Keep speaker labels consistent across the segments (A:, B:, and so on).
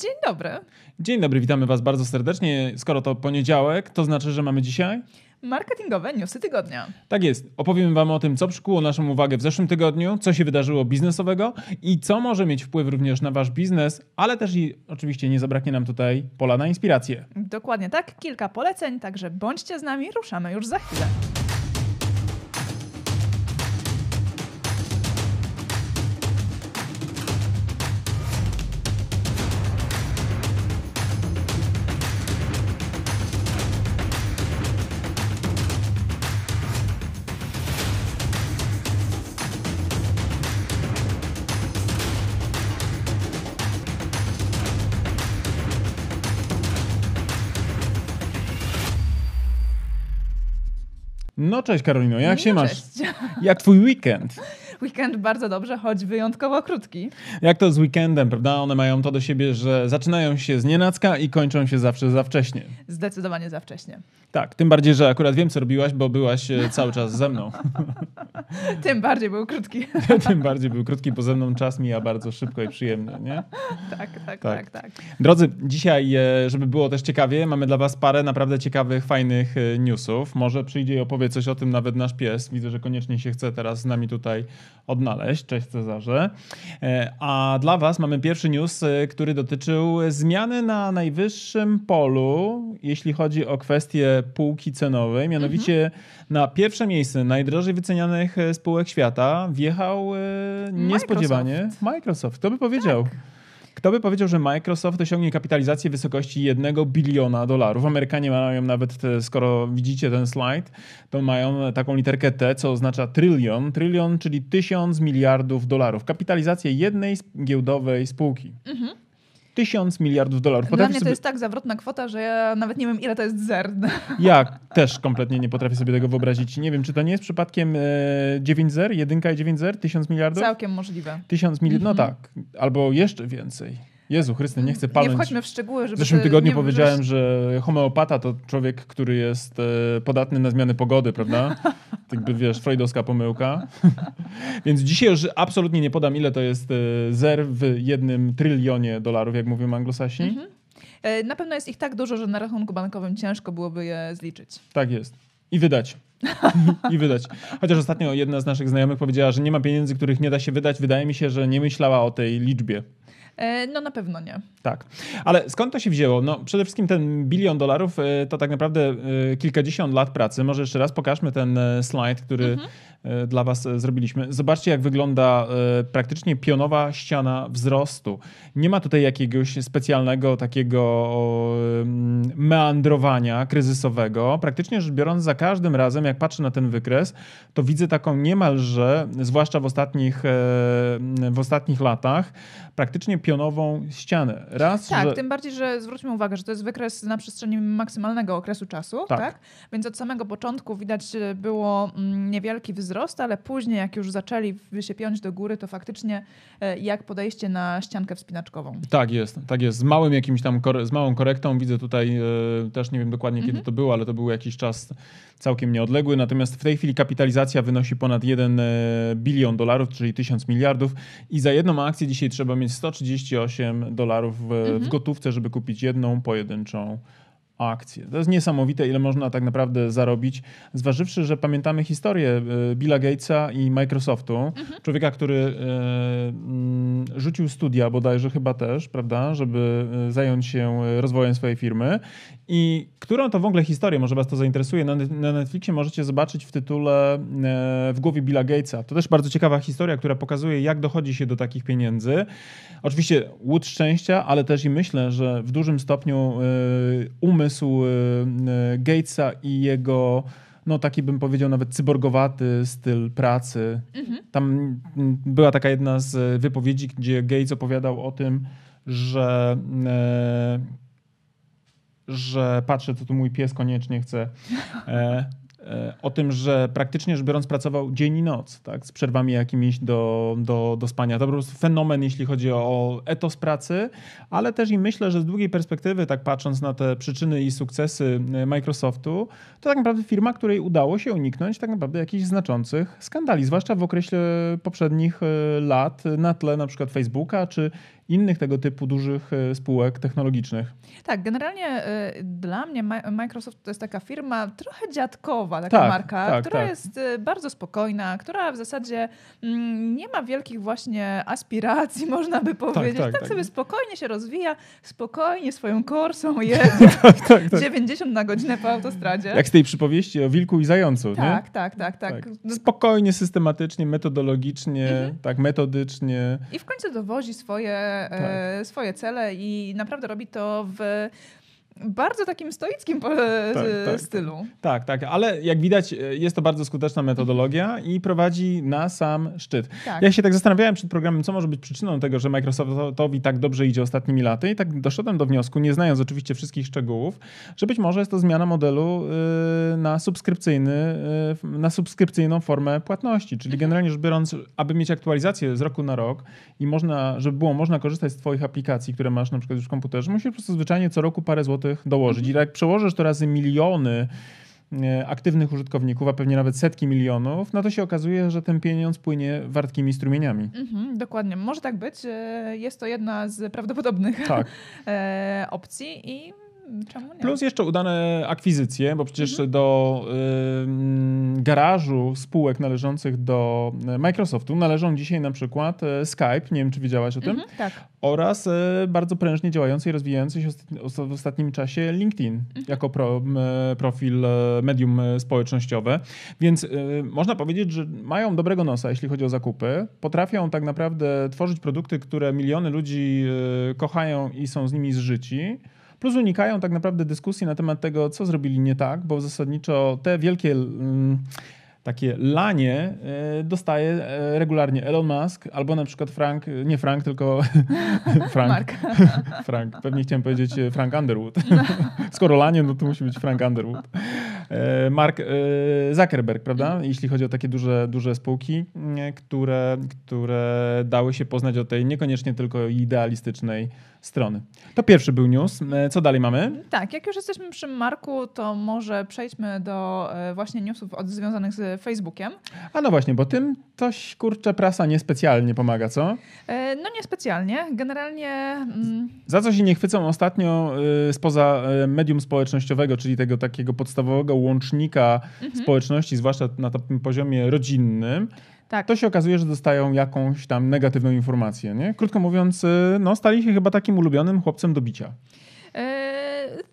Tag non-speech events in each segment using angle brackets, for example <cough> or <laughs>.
A: Dzień dobry.
B: Dzień dobry, witamy Was bardzo serdecznie. Skoro to poniedziałek, to znaczy, że mamy dzisiaj?
A: Marketingowe newsy tygodnia.
B: Tak jest. Opowiem Wam o tym, co przykuło naszą uwagę w zeszłym tygodniu, co się wydarzyło biznesowego i co może mieć wpływ również na Wasz biznes, ale też i oczywiście nie zabraknie nam tutaj pola na inspirację.
A: Dokładnie tak, kilka poleceń, także bądźcie z nami, ruszamy już za chwilę.
B: No cześć Karolino, jak
A: No
B: się masz?
A: cześć.
B: Jak twój weekend?
A: Weekend bardzo dobrze, choć wyjątkowo krótki.
B: Jak to z weekendem, prawda? One mają to do siebie, że zaczynają się z nienacka i kończą się zawsze za wcześnie.
A: Zdecydowanie za wcześnie.
B: Tak, tym bardziej, że akurat wiem, co robiłaś, bo byłaś e, cały czas ze mną. <laughs>
A: Tym bardziej był krótki. <laughs>
B: tym bardziej był krótki, bo ze mną czas mija bardzo szybko i przyjemnie, nie?
A: tak, tak,
B: Tak.
A: tak, tak.
B: Drodzy, dzisiaj, e, żeby było też ciekawie, mamy dla Was parę naprawdę ciekawych, fajnych e, newsów. Może przyjdzie i opowie coś o tym nawet nasz pies. Widzę, że koniecznie się chce teraz z nami tutaj odnaleźć. Cześć Cezarze. E, A dla Was mamy pierwszy news, e, który dotyczył zmiany na najwyższym polu, jeśli chodzi o kwestię półki cenowej. Mianowicie na pierwsze miejsce najdrożej wycenianych e, spółek świata wjechał niespodziewanie
A: Microsoft.
B: Microsoft. Kto by powiedział? Kto by powiedział, że Microsoft osiągnie kapitalizację w wysokości 1 biliona dolarów? Amerykanie mają nawet, skoro widzicie ten slajd, to mają taką literkę T, co oznacza trylion. Trylion, czyli tysiąc miliardów dolarów. Kapitalizację jednej giełdowej spółki. Tysiąc miliardów dolarów.
A: Dla
B: Potrafisz
A: mnie to
B: sobie...
A: jest tak zawrotna kwota, że ja nawet nie wiem, ile to jest zer.
B: Ja też kompletnie nie potrafię sobie tego wyobrazić. Nie wiem, czy to nie jest przypadkiem e, 9 zer, jedynka i 9 zer, tysiąc miliardów?
A: Całkiem możliwe.
B: Tysiąc miliardów, no tak. Albo jeszcze więcej. Jezu Chryste, nie chcę palnąć.
A: Nie wchodźmy w szczegóły, żeby...
B: W zeszłym
A: ty
B: tygodniu powiedziałem, że homeopata to człowiek, który jest e, podatny na zmiany pogody, prawda? <laughs> Tak by wiesz, freudowska pomyłka. <laughs> Więc dzisiaj już absolutnie nie podam, ile to jest e, zer w jednym trylionie dolarów, jak mówią anglosasi.
A: Mhm. E, Na pewno jest ich tak dużo, że na rachunku bankowym ciężko byłoby je zliczyć.
B: Tak jest. I wydać. <laughs> I wydać. Chociaż ostatnio jedna z naszych znajomych powiedziała, że nie ma pieniędzy, których nie da się wydać. Wydaje mi się, że nie myślała o tej liczbie.
A: E, No na pewno nie.
B: Tak. Ale skąd to się wzięło? No przede wszystkim ten bilion dolarów e, to tak naprawdę e, kilkadziesiąt lat pracy. Może jeszcze raz pokażmy ten slajd, który e, dla was e, zrobiliśmy. Zobaczcie jak wygląda e, praktycznie pionowa ściana wzrostu. Nie ma tutaj jakiegoś specjalnego takiego meandrowania kryzysowego. Praktycznie rzecz biorąc za każdym razem jak patrzę na ten wykres, to widzę taką niemalże, zwłaszcza w ostatnich, e, w ostatnich latach, praktycznie pionową ścianę. Raz,
A: Tak,
B: że...
A: tym bardziej, że zwróćmy uwagę, że to jest wykres na przestrzeni maksymalnego okresu czasu,
B: Tak.
A: tak? Więc od samego początku widać e, było mm, niewielki wzrost, ale później jak już zaczęli się piąć do góry, to faktycznie e, jak podejście na ściankę wspinaczkową.
B: Tak jest, tak jest. Z małym jakimś tam, z małą korektą widzę tutaj, e, też nie wiem dokładnie
A: Mhm.
B: kiedy to było, ale to był jakiś czas całkiem nieodległy. Natomiast w tej chwili kapitalizacja wynosi ponad 1 e, bilion dolarów, czyli 1000 miliardów i za jedną akcję dzisiaj trzeba mieć 138 dolarów w,
A: Mhm.
B: w gotówce, żeby kupić jedną pojedynczą akcję. To jest niesamowite, ile można tak naprawdę zarobić, zważywszy, że pamiętamy historię e, Billa Gatesa i Microsoftu,
A: Mhm.
B: człowieka, który e, mm, rzucił studia bodajże chyba też, prawda, żeby e, zająć się rozwojem swojej firmy i którą to w ogóle historię, może was to zainteresuje, na, Netflixie możecie zobaczyć w tytule W głowie Billa Gatesa. To też bardzo ciekawa historia, która pokazuje, jak dochodzi się do takich pieniędzy. Oczywiście łód szczęścia, ale też i myślę, że w dużym stopniu e, umysł e, e, Gatesa i jego no taki bym powiedział nawet cyborgowaty styl pracy. Tam mm, była taka jedna z wypowiedzi, gdzie Gates opowiadał o tym, że e, że patrzę, co tu mój pies koniecznie chce. E, o tym, że praktycznie rzecz biorąc pracował dzień i noc, tak, z przerwami jakimiś do, do, do spania. To po prostu fenomen, jeśli chodzi o etos pracy, ale też i myślę, że z długiej perspektywy, tak patrząc na te przyczyny i sukcesy e, Microsoftu, to tak naprawdę firma, której udało się uniknąć tak naprawdę jakichś znaczących skandali, zwłaszcza w okresie poprzednich e, lat na tle na przykład Facebooka czy innych tego typu dużych e, spółek technologicznych.
A: Tak, generalnie e, dla mnie Microsoft to jest taka firma trochę dziadkowa, taka tak, marka, tak, która tak. jest e, bardzo spokojna, która w zasadzie mm, nie ma wielkich właśnie aspiracji, <laughs> można by tak, powiedzieć. Tak, tak, tak, sobie spokojnie się rozwija, spokojnie swoją korsą <laughs> jedzie 90 na godzinę po autostradzie.
B: Jak z tej przypowieści o wilku i zającu,
A: tak,
B: nie?
A: Tak, tak, tak.
B: Spokojnie, systematycznie, metodologicznie, mhm. tak, metodycznie.
A: I w końcu dowozi swoje, e, swoje cele i naprawdę robi to w bardzo takim stoickim tak, tak, stylu.
B: Tak, tak, ale jak widać e, jest to bardzo skuteczna metodologia i prowadzi na sam szczyt. Tak. Ja się tak zastanawiałem przed programem, co może być przyczyną tego, że Microsoftowi tak dobrze idzie ostatnimi laty i tak doszedłem do wniosku, nie znając oczywiście wszystkich szczegółów, że być może jest to zmiana modelu e, na subskrypcyjny, e, na subskrypcyjną formę płatności, czyli mhm. generalnie rzecz biorąc, aby mieć aktualizację z roku na rok i można, żeby było można korzystać z twoich aplikacji, które masz na przykład już w komputerze, musisz po prostu zwyczajnie co roku parę złotych dołożyć. I jak przełożysz to razy miliony e, aktywnych użytkowników, a pewnie nawet setki milionów, no to się okazuje, że ten pieniądz płynie wartkimi strumieniami.
A: Mhm, dokładnie. Może tak być. E, jest to jedna z prawdopodobnych tak. <laughs> E, opcji i Czemu nie?
B: Plus jeszcze udane akwizycje, bo przecież mhm. do y, garażu spółek należących do Microsoftu należą dzisiaj na przykład Skype, nie wiem czy wiedziałaś o tym, mhm,
A: tak.
B: oraz y, bardzo prężnie działający i rozwijający się w ostatnim czasie LinkedIn mhm. jako pro, y, profil medium społecznościowe. Więc można powiedzieć, że mają dobrego nosa, jeśli chodzi o zakupy. Potrafią tak naprawdę tworzyć produkty, które miliony ludzi kochają i są z nimi zżyci. Plus unikają tak naprawdę dyskusji na temat tego, co zrobili nie tak, bo zasadniczo te wielkie mm, takie lanie e, dostaje e, regularnie Elon Musk albo na przykład Frank, nie Frank, tylko <laughs> Frank. Frank. Pewnie chciałem powiedzieć e, Frank Underwood. <laughs> Skoro lanie, no to musi być Frank Underwood. Mark Zuckerberg, prawda? Mhm. Jeśli chodzi o takie duże, duże spółki, które, które dały się poznać o tej niekoniecznie tylko idealistycznej strony. To pierwszy był news. E, co dalej mamy?
A: Tak, jak już jesteśmy przy Marku, to może przejdźmy do e, właśnie newsów od, związanych z Facebookiem.
B: A no właśnie, bo tym coś, kurczę, prasa niespecjalnie pomaga, co?
A: E, no niespecjalnie. Generalnie... Mm...
B: Za co się nie chwycą ostatnio spoza medium społecznościowego, czyli tego takiego podstawowego łącznika mhm. społeczności, zwłaszcza na tym poziomie rodzinnym, tak. to się okazuje, że dostają jakąś tam negatywną informację. Nie? Krótko mówiąc, y, no, stali się chyba takim ulubionym chłopcem do bicia.
A: E,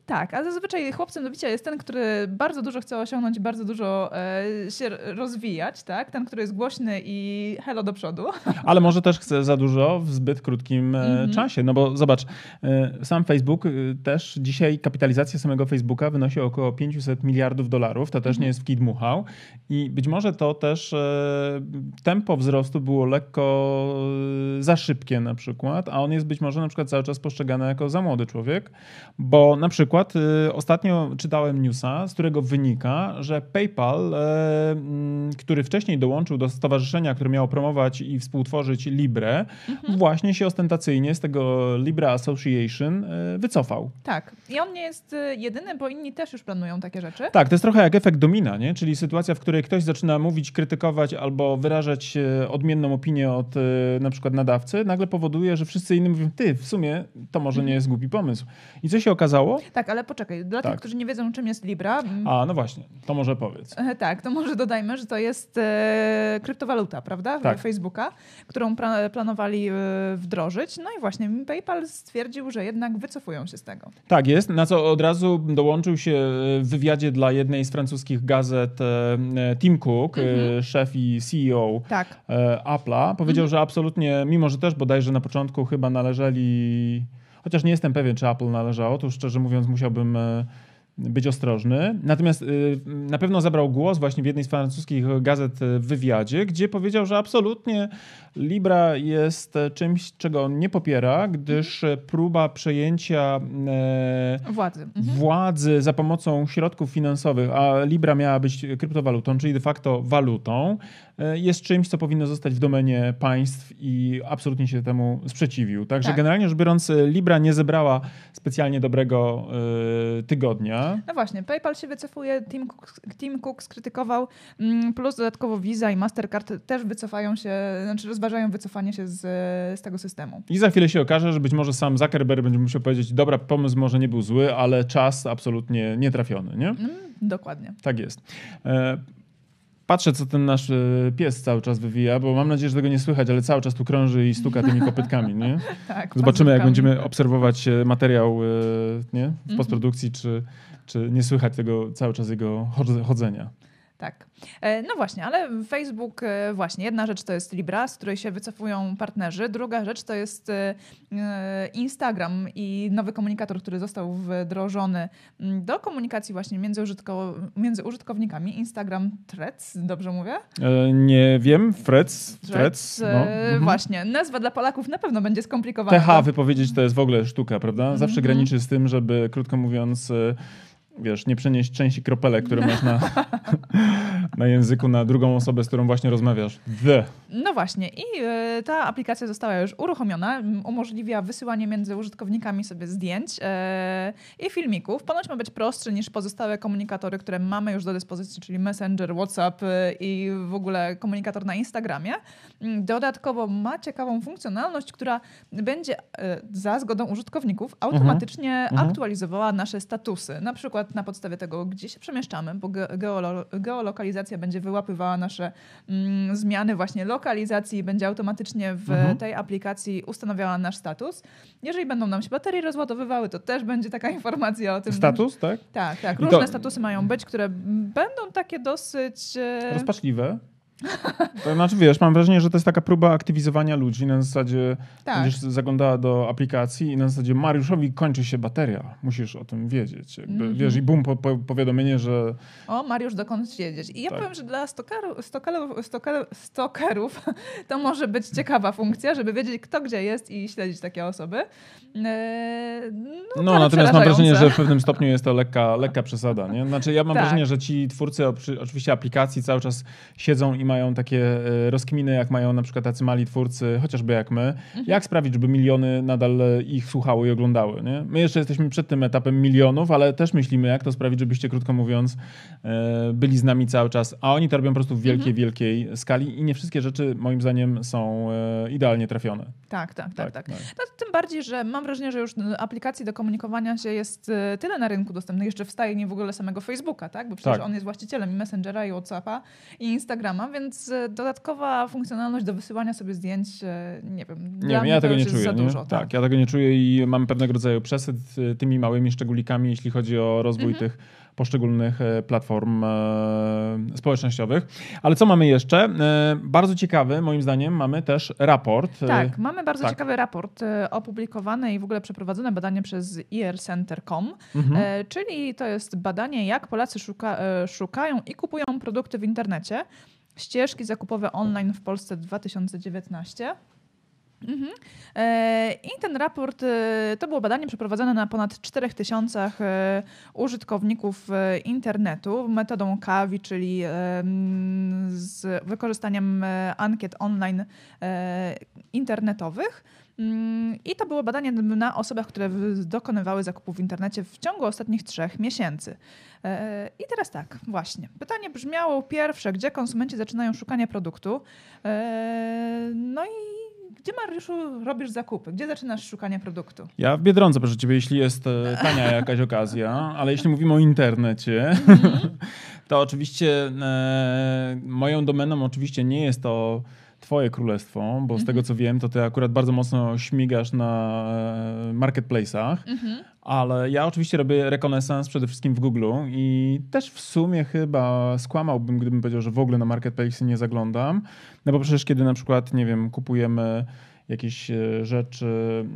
A: tak, a zazwyczaj chłopcem do bicia jest ten, który bardzo dużo chce osiągnąć, bardzo dużo e, się rozwijać, tak? Ten, który jest głośny i hello do przodu. <laughs>
B: Ale może też chce za dużo w zbyt krótkim mm -hmm. czasie, no bo zobacz, e, sam Facebook też dzisiaj kapitalizacja samego Facebooka wynosi około 500 miliardów dolarów, to też mm -hmm. nie jest w kij dmuchał i być może to też tempo wzrostu było lekko za szybkie na przykład, a on jest być może na przykład cały czas postrzegany jako za młody człowiek, bo na przykład y, ostatnio czytałem newsa, z którego wynika, że PayPal, e, mm, który wcześniej dołączył do stowarzyszenia, które miało promować i współtworzyć Libre, mhm. właśnie się ostentacyjnie z tego Libra Association e, wycofał.
A: Tak. I on nie jest y, jedyny, bo inni też już planują takie rzeczy.
B: Tak, to jest trochę jak efekt domina, nie? czyli sytuacja, w której ktoś zaczyna mówić, krytykować albo wyrażać e, odmienną opinię od na przykład nadawcy, nagle powoduje, że wszyscy inni mówią, ty, w sumie to może nie jest głupi pomysł. I co się okazało?
A: Tak, ale poczekaj, dla tak. tych, którzy nie wiedzą, czym jest Libra.
B: Mm, A, no właśnie, to może powiedz.
A: E, tak, to może dodajmy, że to jest e, kryptowaluta, prawda? Tak. Facebooka, którą pra planowali e, wdrożyć. No i właśnie PayPal stwierdził, że jednak wycofują się z tego.
B: Tak jest, na co od razu dołączył się e, w wywiadzie dla jednej z francuskich gazet e, e, Tim Cook, mhm. szef i CEO tak. Apple'a. Powiedział, mhm. że absolutnie, mimo że też bodajże na początku chyba należeli Chociaż nie jestem pewien, czy Apple należało, to szczerze mówiąc musiałbym e, być ostrożny. Natomiast y, na pewno zabrał głos właśnie w jednej z francuskich gazet w wywiadzie, gdzie powiedział, że absolutnie Libra jest czymś, czego on nie popiera, gdyż próba przejęcia
A: e, władzy. Mhm.
B: władzy za pomocą środków finansowych, a Libra miała być kryptowalutą, czyli de facto walutą, e, jest czymś, co powinno zostać w domenie państw i absolutnie się temu sprzeciwił. Także tak. generalnie rzecz biorąc, Libra nie zebrała specjalnie dobrego e, tygodnia.
A: No właśnie, PayPal się wycofuje, Tim Cook, Tim Cook skrytykował, mm, plus dodatkowo Visa i Mastercard też wycofają się, znaczy rozważają wycofanie się z, z tego systemu.
B: I za chwilę się okaże, że być może sam Zuckerberg będzie musiał powiedzieć, dobra, pomysł może nie był zły, ale czas absolutnie nietrafiony, nie? Mm,
A: dokładnie.
B: Tak jest. E, patrzę, co ten nasz e, pies cały czas wywija, bo mam nadzieję, że tego nie słychać, ale cały czas tu krąży i stuka tymi <laughs> kopytkami, nie?
A: tak,
B: Zobaczymy, jak będziemy obserwować e, materiał nie? w mhm. postprodukcji, czy, czy nie słychać tego cały czas jego chodzenia.
A: Tak. E, no właśnie, ale Facebook, e, właśnie, jedna rzecz to jest Libra, z której się wycofują partnerzy, druga rzecz to jest e, Instagram i nowy komunikator, który został wdrożony mm, do komunikacji właśnie między, użytko, między użytkownikami. Instagram Threads, dobrze mówię?
B: nie wiem, Threads. Threads,
A: no. mhm. Właśnie, nazwa dla Polaków na pewno będzie skomplikowana.
B: TH wypowiedzieć to jest w ogóle sztuka, prawda? Zawsze mhm. graniczy z tym, żeby, krótko mówiąc wiesz, nie przenieść części kropelek, które masz na, <laughs> na języku na drugą osobę, z którą właśnie rozmawiasz. The.
A: No właśnie i y, ta aplikacja została już uruchomiona, umożliwia wysyłanie między użytkownikami sobie zdjęć y, i filmików. Ponoć ma być prostszy niż pozostałe komunikatory, które mamy już do dyspozycji, czyli Messenger, WhatsApp y, i w ogóle komunikator na Instagramie. Mm, dodatkowo ma ciekawą funkcjonalność, która będzie za zgodą użytkowników automatycznie mhm. aktualizowała nasze statusy. Na przykład przykład na podstawie tego, gdzie się przemieszczamy, bo geolo geolokalizacja będzie wyłapywała nasze mm, zmiany właśnie lokalizacji i będzie automatycznie w mhm. tej aplikacji ustanawiała nasz status. Jeżeli będą nam się baterie rozładowywały, to też będzie taka informacja o tym.
B: Status, tak?
A: Tak, tak. Różne to... statusy mają być, które będą takie dosyć...
B: E, Rozpaczliwe. To znaczy, wiesz, mam wrażenie, że to jest taka próba aktywizowania ludzi. Na zasadzie tak. będziesz zaglądała do aplikacji i na zasadzie Mariuszowi kończy się bateria. Musisz o tym wiedzieć. Jakby, mm -hmm. Wiesz, i bum, po, po, powiadomienie, że...
A: O, Mariusz, dokąd wiedzieć. I ja tak. powiem, że dla stokerów, stokerów, stokerów, stokerów to może być ciekawa funkcja, żeby wiedzieć, kto gdzie jest i śledzić takie osoby.
B: Eee, no, no natomiast mam wrażenie, że w pewnym <laughs> stopniu jest to lekka, lekka przesada. Nie? Znaczy, ja mam tak. wrażenie, że ci twórcy oczywiście aplikacji cały czas siedzą i mają takie e, rozkminy, jak mają na przykład tacy mali twórcy, chociażby jak my, mhm. jak sprawić, żeby miliony nadal e, ich słuchały i oglądały. Nie? My jeszcze jesteśmy przed tym etapem milionów, ale też myślimy, jak to sprawić, żebyście, krótko mówiąc, e, byli z nami cały czas, a oni to robią po prostu w wielkiej, mhm. wielkiej skali i nie wszystkie rzeczy, moim zdaniem, są idealnie trafione.
A: Tak, tak, tak. tak, tak. tak. No, tym bardziej, że mam wrażenie, że już aplikacji do komunikowania się jest tyle na rynku dostępnych, jeszcze w stajni w ogóle samego Facebooka, tak? Bo przecież tak. on jest właścicielem i Messengera, i Whatsappa, i Instagrama, więc e, dodatkowa funkcjonalność do wysyłania sobie zdjęć, e, nie wiem, nie ja tego nie czuję. Dużo,
B: tak. tak. ja tego nie czuję i mam pewnego rodzaju przesyt e, tymi małymi szczególikami, jeśli chodzi o rozwój mhm. tych poszczególnych platform społecznościowych. Ale co mamy jeszcze? Bardzo ciekawy, moim zdaniem, mamy też raport.
A: Tak, mamy bardzo tak. ciekawy raport opublikowany i w ogóle przeprowadzone badanie przez earcenter.com, mhm. czyli to jest badanie, jak Polacy szuka, szukają i kupują produkty w internecie. Ścieżki zakupowe online w Polsce 2019. Mhm. E, I ten raport e, to było badanie przeprowadzone na ponad 4000 e, użytkowników internetu metodą KAWI, czyli z wykorzystaniem ankiet online internetowych. Mm, I to było badanie na osobach, które dokonywały zakupów w internecie w ciągu ostatnich trzech miesięcy. E, I teraz tak, właśnie. Pytanie brzmiało pierwsze, gdzie konsumenci zaczynają szukanie produktu? E, no i gdzie, Mariuszu, robisz zakupy? Gdzie zaczynasz szukanie produktu?
B: Ja w Biedronce, proszę ciebie, jeśli jest e, tania jakaś okazja, <laughs> ale jeśli mówimy o internecie, mm -hmm. <laughs> to oczywiście e, moją domeną oczywiście nie jest to twoje królestwo, bo z tego mhm. co wiem, to ty akurat bardzo mocno śmigasz na e, marketplace'ach, mhm. ale ja oczywiście robię rekonesans przede wszystkim w Google i też w sumie chyba skłamałbym, gdybym powiedział, że w ogóle na marketplace nie zaglądam, no bo przecież kiedy na przykład, nie wiem, kupujemy jakieś e, rzeczy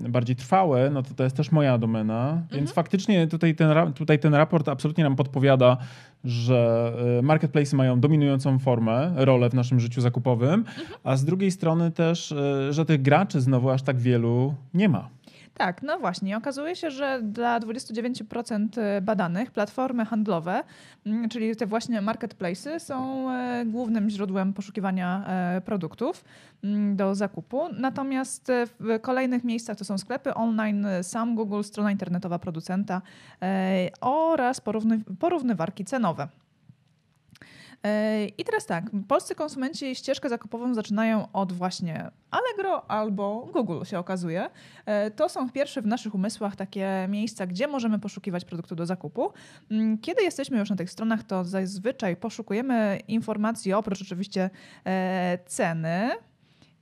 B: bardziej trwałe, no to to jest też moja domena. Mhm. Więc faktycznie tutaj ten, tutaj ten raport absolutnie nam podpowiada, że e, marketplace mają dominującą formę, rolę w naszym życiu zakupowym, mhm. a z drugiej strony też, e, że tych graczy znowu aż tak wielu nie ma.
A: Tak, no właśnie. Okazuje się, że dla 29% e, badanych platformy handlowe, mm, czyli te właśnie marketplaces, są e, głównym źródłem poszukiwania e, produktów mm, do zakupu. Natomiast w kolejnych miejscach to są sklepy online, sam Google, strona internetowa producenta oraz porówny, porównywarki cenowe. I teraz tak, polscy konsumenci ścieżkę zakupową zaczynają od właśnie Allegro albo Google się okazuje. To są pierwsze w naszych umysłach takie miejsca, gdzie możemy poszukiwać produktu do zakupu. Mm, kiedy jesteśmy już na tych stronach, to zazwyczaj poszukujemy informacji oprócz oczywiście ceny,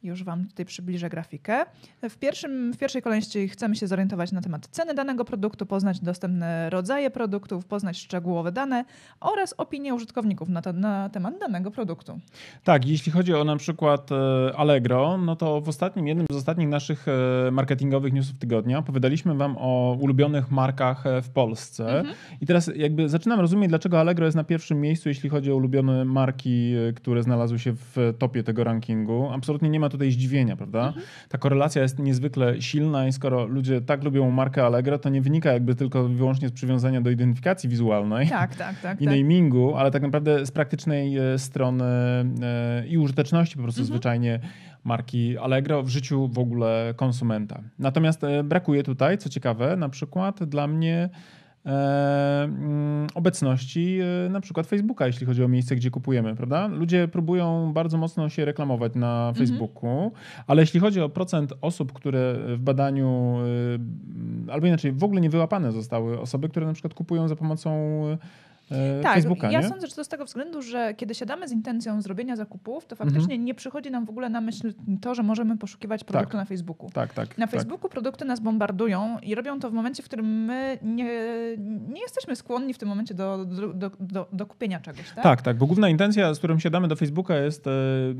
A: już Wam tutaj przybliżę grafikę. W, pierwszym, w pierwszej kolejności chcemy się zorientować na temat ceny danego produktu, poznać dostępne rodzaje produktów, poznać szczegółowe dane oraz opinie użytkowników na, to, na temat danego produktu.
B: Tak, jeśli chodzi o na przykład e, Allegro, no to w ostatnim, jednym z ostatnich naszych e, marketingowych newsów tygodnia opowiadaliśmy Wam o ulubionych markach e, w Polsce. Mhm. I teraz jakby zaczynam rozumieć, dlaczego Allegro jest na pierwszym miejscu, jeśli chodzi o ulubione marki, które znalazły się w topie tego rankingu. Absolutnie nie ma tutaj zdziwienia, prawda? Mhm. Ta korelacja jest niezwykle silna i skoro ludzie tak lubią markę Allegro, to nie wynika jakby tylko wyłącznie z przywiązania do identyfikacji wizualnej
A: tak, tak, tak,
B: i tak. namingu, ale tak naprawdę z praktycznej e, strony e, i użyteczności po prostu mhm. zwyczajnie marki Allegro w życiu w ogóle konsumenta. Natomiast e, brakuje tutaj, co ciekawe, na przykład dla mnie obecności e, na przykład Facebooka, jeśli chodzi o miejsce, gdzie kupujemy, prawda? Ludzie próbują bardzo mocno się reklamować na mhm. Facebooku, ale jeśli chodzi o procent osób, które w badaniu, e, albo inaczej, w ogóle nie wyłapane zostały osoby, które na przykład kupują za pomocą E, tak, Facebooka,
A: ja
B: nie?
A: sądzę, że to z tego względu, że kiedy siadamy z intencją zrobienia zakupów, to faktycznie mhm. nie przychodzi nam w ogóle na myśl to, że możemy poszukiwać produktu tak. na Facebooku.
B: Tak, tak.
A: Na
B: tak.
A: Facebooku produkty nas bombardują i robią to w momencie, w którym my nie, nie jesteśmy skłonni w tym momencie do, do, do, do, do kupienia czegoś. Tak?
B: tak, tak, bo główna intencja, z którą siadamy do Facebooka jest e,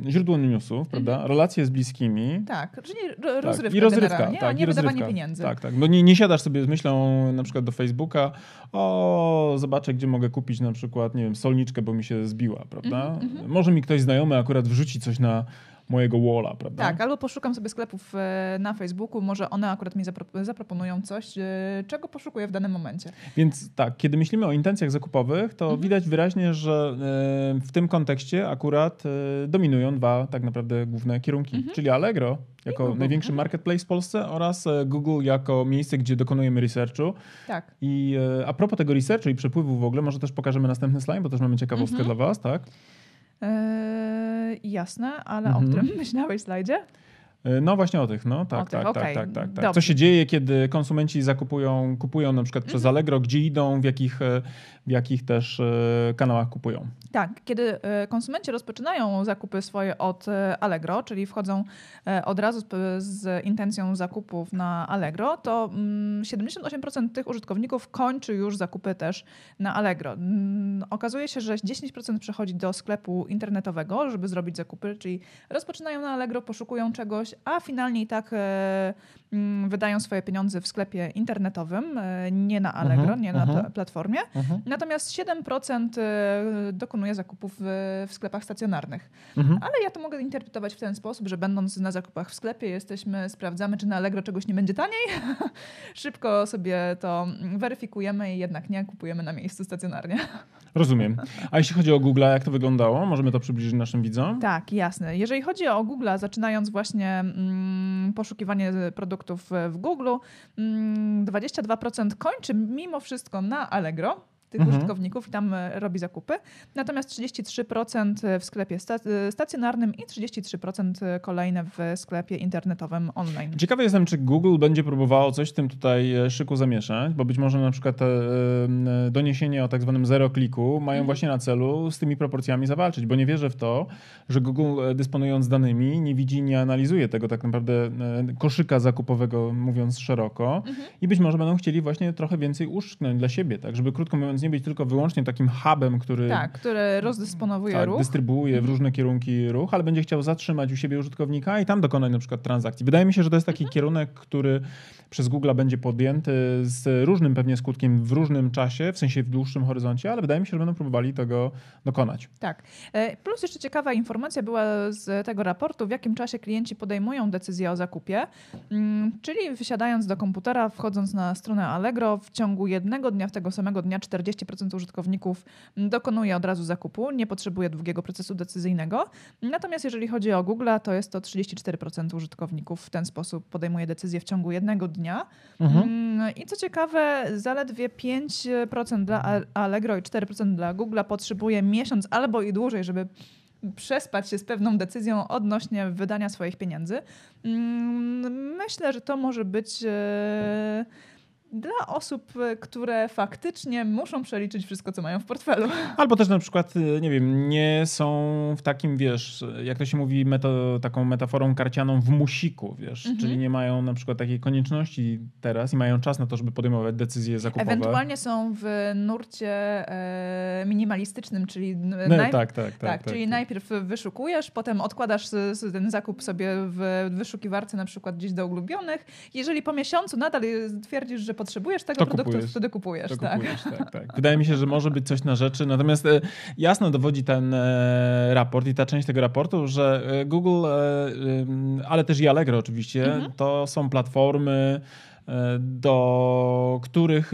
B: źródło newsów, prawda? Mhm. Relacje z bliskimi.
A: Tak, czyli rozrywka tak.
B: I rozrywka, tak,
A: a nie
B: wydawanie
A: pieniędzy.
B: Tak, tak. No nie, nie siadasz sobie z myślą na przykład do Facebooka, o, zobaczę, gdzie mogę kupić na przykład, nie wiem, solniczkę, bo mi się zbiła, prawda? Mm -hmm. Może mi ktoś znajomy akurat wrzuci coś na mojego walla, prawda?
A: Tak, albo poszukam sobie sklepów e, na Facebooku, może one akurat mi zaproponują coś, e, czego poszukuję w danym momencie.
B: Więc tak, kiedy myślimy o intencjach zakupowych, to mhm. widać wyraźnie, że e, w tym kontekście akurat dominują dwa tak naprawdę główne kierunki, mhm. czyli Allegro jako największy mhm. marketplace w Polsce oraz Google jako miejsce, gdzie dokonujemy researchu.
A: Tak.
B: I a propos tego researchu i przepływu w ogóle, może też pokażemy następny slajd, bo też mamy ciekawostkę mhm. dla Was, tak?
A: Yy, jasne, ale mhm. o którym <laughs> myślałeś slajdzie?
B: E, no właśnie o tych, no tak,
A: o
B: tak,
A: tych,
B: tak,
A: okay.
B: tak, tak, tak. Co się dzieje, kiedy konsumenci zakupują, kupują na przykład przez mhm. Allegro, gdzie idą, w jakich, e, w jakich też e, kanałach kupują?
A: Tak, kiedy konsumenci rozpoczynają zakupy swoje od Allegro, czyli wchodzą od razu z intencją zakupów na Allegro, to 78% mm, tych użytkowników kończy już zakupy też na Allegro. Mm, okazuje się, że 10% przechodzi do sklepu internetowego, żeby zrobić zakupy, czyli rozpoczynają na Allegro, poszukują czegoś, a finalnie i tak e, wydają swoje pieniądze w sklepie internetowym, e, nie na Allegro, uh mhm, -huh, nie uh -huh. na mhm. platformie. Uh mhm. -huh. Natomiast 7% e, dokonuje zakupów w, w sklepach stacjonarnych. Ale ja to mogę interpretować w ten sposób, że będąc na zakupach w sklepie, jesteśmy, sprawdzamy, czy na Allegro czegoś nie będzie taniej. <laughs> Szybko sobie to weryfikujemy i jednak nie kupujemy na miejscu stacjonarnie.
B: Rozumiem. A jeśli chodzi o Google, jak to wyglądało? Możemy to przybliżyć naszym widzom?
A: Tak, jasne. Jeżeli chodzi o Google, zaczynając właśnie mm, poszukiwanie produktów w Google, mm, 22% kończy mimo wszystko na Allegro tych mhm. użytkowników i tam e, robi zakupy. Natomiast 33% w sklepie e, stacjonarnym i 33% kolejne w sklepie internetowym online.
B: Ciekawy jestem, czy Google będzie próbowało coś w tym tutaj e, szyku zamieszać, bo być może na przykład te doniesienia o tak zwanym zero kliku mają mhm. właśnie na celu z tymi proporcjami zawalczyć, bo nie wierzę w to, że Google dysponując danymi nie widzi, nie analizuje tego tak naprawdę koszyka zakupowego, mówiąc szeroko mhm. i być może będą chcieli właśnie trochę więcej uszczknąć dla siebie, tak, żeby krótko mówiąc nie być tylko wyłącznie takim hubem, który...
A: Tak, który rozdysponowuje
B: tak,
A: ruch.
B: dystrybuuje w różne kierunki ruch, ale będzie chciał zatrzymać u siebie użytkownika i tam dokonać na przykład transakcji. Wydaje mi się, że to jest taki mhm. kierunek, który przez Google będzie podjęty z różnym pewnie skutkiem w różnym czasie, w sensie w dłuższym horyzoncie, ale wydaje mi się, że będą próbowali tego dokonać.
A: Tak. E, plus jeszcze ciekawa informacja była z tego raportu, w jakim czasie klienci podejmują decyzję o zakupie, mm, czyli wysiadając do komputera, wchodząc na stronę Allegro w ciągu jednego dnia, w tego samego dnia 40 40% użytkowników dokonuje od razu zakupu, nie potrzebuje długiego procesu decyzyjnego. Natomiast jeżeli chodzi o Google, to jest to 34% użytkowników w ten sposób podejmuje decyzję w ciągu jednego dnia. Mhm. Mm, I co ciekawe, zaledwie 5% dla Allegro i 4% dla Google potrzebuje miesiąc albo i dłużej, żeby przespać się z pewną decyzją odnośnie wydania swoich pieniędzy. Mm, myślę, że to może być e, dla osób, e, które faktycznie muszą przeliczyć wszystko, co mają w portfelu. <laughs>
B: Albo też na przykład, e, nie wiem, nie są w takim, wiesz, jak to się mówi, meto, taką metaforą karcianą w musiku, wiesz, mhm. czyli nie mają na przykład takiej konieczności teraz i mają czas na to, żeby podejmować decyzje zakupowe.
A: Ewentualnie są w nurcie e, minimalistycznym, czyli,
B: no, najp- tak, tak, tak,
A: tak, czyli tak. najpierw wyszukujesz, potem odkładasz ten zakup sobie w wyszukiwarce na przykład gdzieś do ulubionych. Jeżeli po miesiącu nadal twierdzisz, że potrzebujesz tego to produktu, kupujesz. wtedy kupujesz. To tak. Kupujesz, tak,
B: tak. Wydaje mi się, że może być coś na rzeczy. Natomiast e, jasno dowodzi ten e, raport i ta część tego raportu, że e, Google, ale też i Allegro oczywiście, mhm. to są platformy, do których,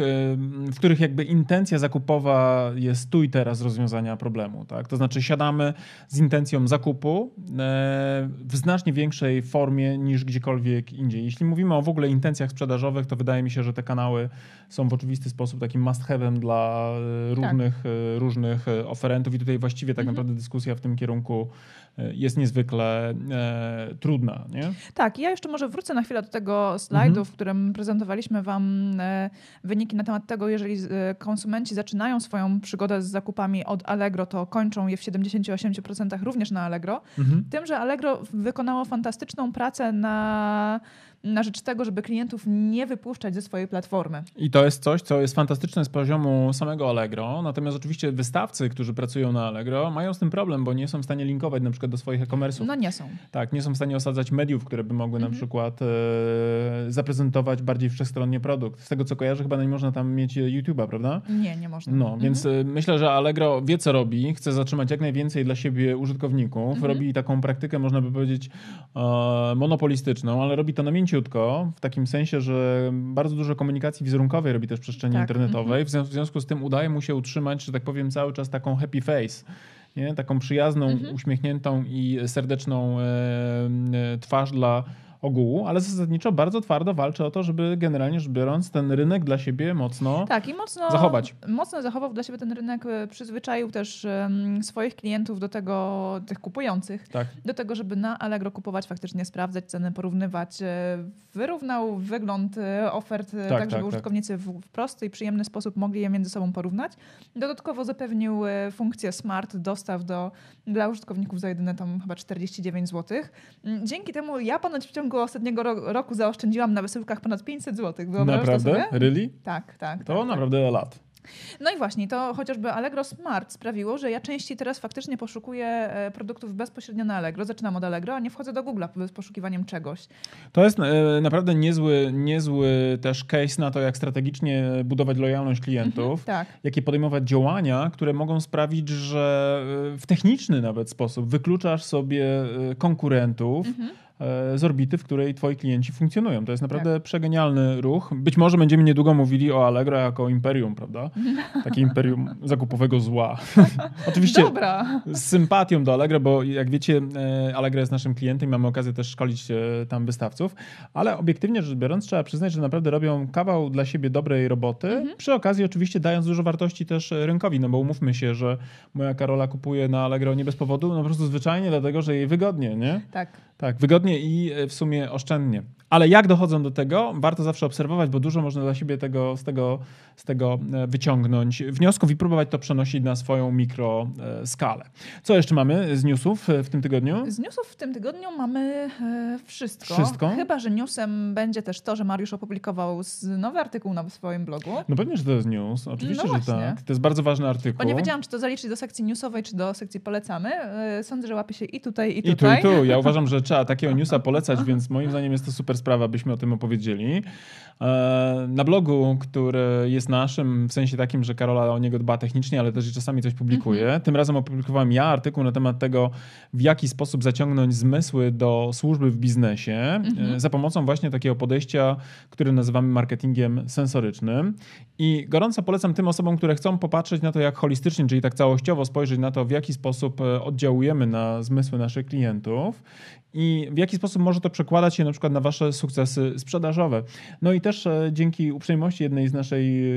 B: w których jakby intencja zakupowa jest tu i teraz rozwiązania problemu. Tak? To znaczy siadamy z intencją zakupu e, w znacznie większej formie niż gdziekolwiek indziej. Jeśli mówimy o w ogóle intencjach sprzedażowych, to wydaje mi się, że te kanały są w oczywisty sposób takim must have'em dla e, różnych, tak. E, różnych oferentów i tutaj właściwie tak mhm. naprawdę dyskusja w tym kierunku jest niezwykle e, trudna. Nie?
A: Tak, ja jeszcze może wrócę na chwilę do tego slajdu, mhm. w którym prezentowaliśmy Wam e, wyniki na temat tego, jeżeli e, konsumenci zaczynają swoją przygodę z zakupami od Allegro, to kończą je w 78% również na Allegro. Mhm. Tym, że Allegro wykonało fantastyczną pracę na na rzecz tego, żeby klientów nie wypuszczać ze swojej platformy.
B: I to jest coś, co jest fantastyczne z poziomu samego Allegro. Natomiast oczywiście wystawcy, którzy pracują na Allegro, mają z tym problem, bo nie są w stanie linkować na przykład do swoich e-commerce'ów.
A: No nie są.
B: Tak, nie są w stanie osadzać mediów, które by mogły mhm. na przykład e, zaprezentować bardziej wszechstronnie produkt. Z tego co kojarzę, chyba nie można tam mieć YouTube'a, prawda?
A: Nie, nie można.
B: No, mhm. więc e, myślę, że Allegro wie co robi, chce zatrzymać jak najwięcej dla siebie użytkowników. Mhm. Robi taką praktykę, można by powiedzieć, e, monopolistyczną, ale robi to na mięciu w takim sensie, że bardzo dużo komunikacji wizerunkowej robi też w przestrzeni tak. internetowej. Mhm. W związku z tym udaje mu się utrzymać, że tak powiem, cały czas taką happy face. Nie? Taką przyjazną, mhm. uśmiechniętą i serdeczną e, e, twarz dla ogółu, ale zasadniczo bardzo twardo walczy o to, żeby generalnie rzecz biorąc ten rynek dla siebie mocno tak, i mocno, zachować.
A: Mocno zachował dla siebie ten rynek, e, przyzwyczaił też um, swoich klientów do tego, tych kupujących, tak. do tego, żeby na Allegro kupować, faktycznie sprawdzać ceny, porównywać. E, wyrównał wygląd e, ofert tak, tak żeby tak, tak, użytkownicy w, w prosty i przyjemny sposób mogli je między sobą porównać. Dodatkowo zapewnił funkcję smart dostaw do, dla użytkowników za jedyne tam chyba 49 zł. Dzięki temu ja ponoć w ciągu ciągu ostatniego ro roku zaoszczędziłam na wysyłkach ponad 500 zł.
B: Naprawdę? Really?
A: Tak, tak.
B: To
A: tak,
B: naprawdę tak. lat.
A: No i właśnie, to chociażby Allegro Smart sprawiło, że ja częściej teraz faktycznie poszukuję e, produktów bezpośrednio na Allegro. Zaczynam od Allegro, a nie wchodzę do Google'a z poszukiwaniem czegoś.
B: To jest e, naprawdę niezły, niezły też case na to, jak strategicznie budować lojalność klientów, mhm, tak. jakie podejmować działania, które mogą sprawić, że e, w techniczny nawet sposób wykluczasz sobie konkurentów, mhm z orbity, w której twoi klienci funkcjonują. To jest naprawdę tak. przegenialny ruch. Być może będziemy niedługo mówili o Allegro jako imperium, prawda? <laughs> Takie imperium zakupowego zła. <laughs> Oczywiście Dobra. z sympatią do Allegro, bo jak wiecie, e, Allegro jest naszym klientem i mamy okazję też szkolić tam wystawców, ale obiektywnie rzecz biorąc trzeba przyznać, że naprawdę robią kawał dla siebie dobrej roboty, mhm. przy okazji oczywiście dając dużo wartości też rynkowi, no bo umówmy się, że moja Karola kupuje na Allegro nie bez powodu, no po prostu zwyczajnie dlatego, że jej wygodnie, nie?
A: Tak.
B: Tak, wygodnie i e, w sumie oszczędnie. Ale jak dochodzą do tego, warto zawsze obserwować, bo dużo można dla siebie tego, z, tego, z tego e, wyciągnąć wniosków i próbować to przenosić na swoją mikroskalę. Co jeszcze mamy z newsów w tym tygodniu?
A: Z newsów w tym tygodniu mamy wszystko.
B: Wszystko?
A: Chyba, że newsem będzie też to, że Mariusz opublikował nowy artykuł na swoim blogu.
B: No pewnie, że to jest news. Oczywiście, no że tak. To jest bardzo ważny artykuł.
A: Bo nie wiedziałam, czy to zaliczyć do sekcji newsowej, czy do sekcji polecamy. Sądzę, że łapie się i tutaj, i tutaj.
B: I tu, i tu. Ja <laughs> uważam, że trzeba takiego newsa polecać, <laughs> więc moim zdaniem jest to super sprawa, byśmy o tym opowiedzieli. E, na blogu, który jest naszym, w sensie takim, że Karola o niego dba technicznie, ale też czasami coś publikuje. Mhm. Tym razem opublikowałem ja artykuł na temat tego, w jaki sposób zaciągnąć zmysły do służby w biznesie mhm. E, za pomocą właśnie takiego podejścia, które nazywamy marketingiem sensorycznym. I gorąco polecam tym osobom, które chcą popatrzeć na to, jak holistycznie, czyli tak całościowo spojrzeć na to, w jaki sposób e, oddziałujemy na zmysły naszych klientów i w jaki sposób może to przekładać się na przykład na wasze sukcesy sprzedażowe. No i też e, dzięki uprzejmości jednej z naszej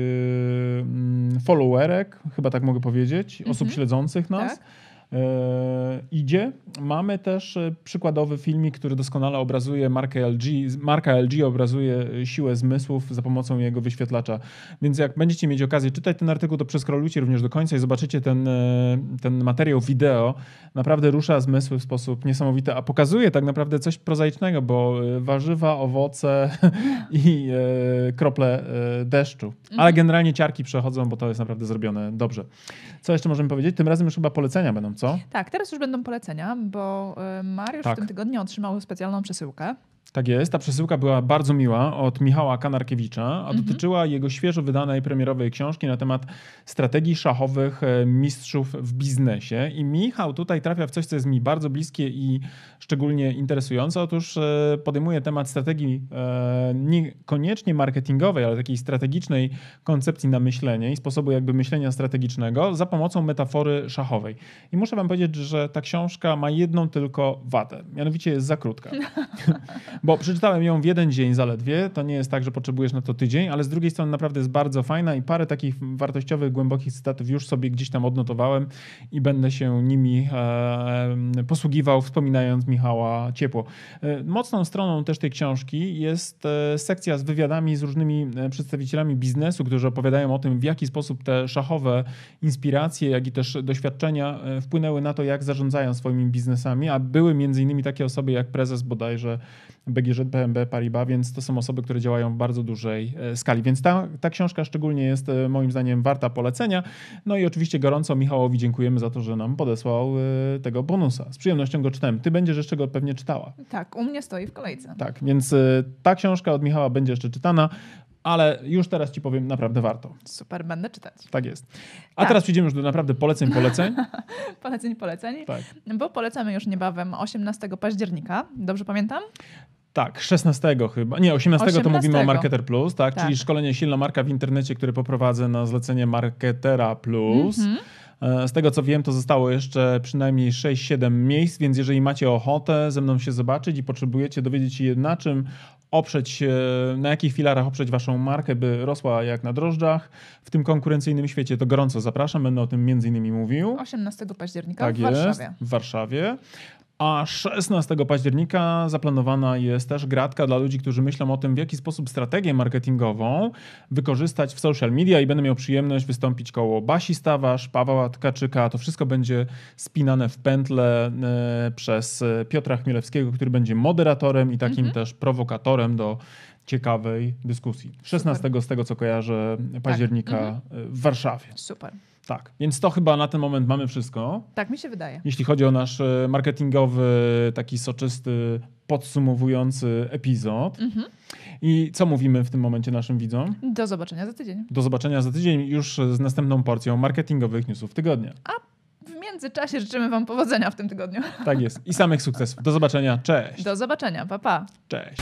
B: mm, followerek, chyba tak mogę powiedzieć, osób mhm. śledzących nas, tak E, idzie. Mamy też e, przykładowy filmik, który doskonale obrazuje markę LG. Marka LG obrazuje e, siłę zmysłów za pomocą jego wyświetlacza. Więc jak będziecie mieć okazję czytać ten artykuł, to przeskrolujcie również do końca i zobaczycie ten, ten materiał wideo. Naprawdę rusza zmysły w sposób niesamowity, a pokazuje tak naprawdę coś prozaicznego, bo warzywa, owoce <laughs> i krople deszczu. Ale mhm. generalnie ciarki przechodzą, bo to jest naprawdę zrobione dobrze. Co jeszcze możemy powiedzieć? Tym razem już chyba polecenia będą, co?
A: Tak, teraz już będą polecenia, bo y, Mariusz tak. w tym tygodniu otrzymał specjalną przesyłkę.
B: Tak jest. Ta przesyłka była bardzo miła od Michała Kanarkiewicza, a mhm. dotyczyła jego świeżo wydanej premierowej książki na temat strategii szachowych e, mistrzów w biznesie. I Michał tutaj trafia w coś, co jest mi bardzo bliskie i szczególnie interesujące. Otóż e, podejmuje temat strategii e, niekoniecznie marketingowej, ale takiej strategicznej koncepcji na myślenie i sposobu jakby myślenia strategicznego za pomocą metafory szachowej. I muszę wam powiedzieć, że ta książka ma jedną tylko wadę, mianowicie jest za krótka. <laughs> Bo przeczytałem ją w jeden dzień zaledwie. To nie jest tak, że potrzebujesz na to tydzień, ale z drugiej strony naprawdę jest bardzo fajna i parę takich wartościowych, głębokich cytatów już sobie gdzieś tam odnotowałem i będę się nimi e, posługiwał, wspominając Michała ciepło. E, mocną stroną też tej książki jest e, sekcja z wywiadami z różnymi e, przedstawicielami biznesu, którzy opowiadają o tym, w jaki sposób te szachowe inspiracje, jak i też doświadczenia wpłynęły na to, jak zarządzają swoimi biznesami, a były między innymi takie osoby jak prezes bodajże BGŻ, BMB, Paribas, więc to są osoby, które działają w bardzo dużej e, skali. Więc ta, ta książka szczególnie jest e, moim zdaniem warta polecenia. No i oczywiście gorąco Michałowi dziękujemy za to, że nam podesłał e, tego bonusa. Z przyjemnością go czytałem. Ty będziesz jeszcze go pewnie czytała.
A: Tak, u mnie stoi w kolejce.
B: Tak, więc ta książka od Michała będzie jeszcze czytana ale już teraz ci powiem, naprawdę warto.
A: Super, będę czytać.
B: Tak jest. A tak. teraz przejdziemy już do naprawdę poleceń, poleceń. <laughs>
A: poleceń, poleceń. Tak. Bo polecamy już niebawem 18 października. Dobrze pamiętam?
B: Tak, 16 chyba. Nie, 18, 18. to mówimy o Marketer Plus, tak? tak? Czyli szkolenie silna marka w internecie, które poprowadzę na zlecenie Marketera Plus. Mm -hmm. Z tego co wiem, to zostało jeszcze przynajmniej 6-7 miejsc, więc jeżeli macie ochotę ze mną się zobaczyć i potrzebujecie dowiedzieć się na czym oprzeć, na jakich filarach oprzeć waszą markę, by rosła jak na drożdżach w tym konkurencyjnym świecie, to gorąco zapraszam. Będę o tym między innymi mówił.
A: 18 października
B: tak
A: w Warszawie. Jest,
B: w Warszawie. A 16 października zaplanowana jest też gratka dla ludzi, którzy myślą o tym, w jaki sposób strategię marketingową wykorzystać w social media i będę miał przyjemność wystąpić koło Basi Stawasz, Pawła Tkaczyka. To wszystko będzie spinane w pętle e, przez Piotra Chmielewskiego, który będzie moderatorem i takim mhm. też prowokatorem do ciekawej dyskusji. 16 Super. z tego co kojarzę października tak. mhm. w Warszawie.
A: Super.
B: Tak, więc to chyba na ten moment mamy wszystko.
A: Tak, mi się wydaje.
B: Jeśli chodzi o nasz e, marketingowy, taki soczysty, podsumowujący epizod. Mhm. I co mówimy w tym momencie naszym widzom?
A: Do zobaczenia za tydzień.
B: Do zobaczenia za tydzień już z następną porcją marketingowych newsów tygodnia.
A: A w międzyczasie życzymy Wam powodzenia w tym tygodniu.
B: Tak jest. I samych sukcesów. Do zobaczenia. Cześć.
A: Do zobaczenia. Pa, pa.
B: Cześć.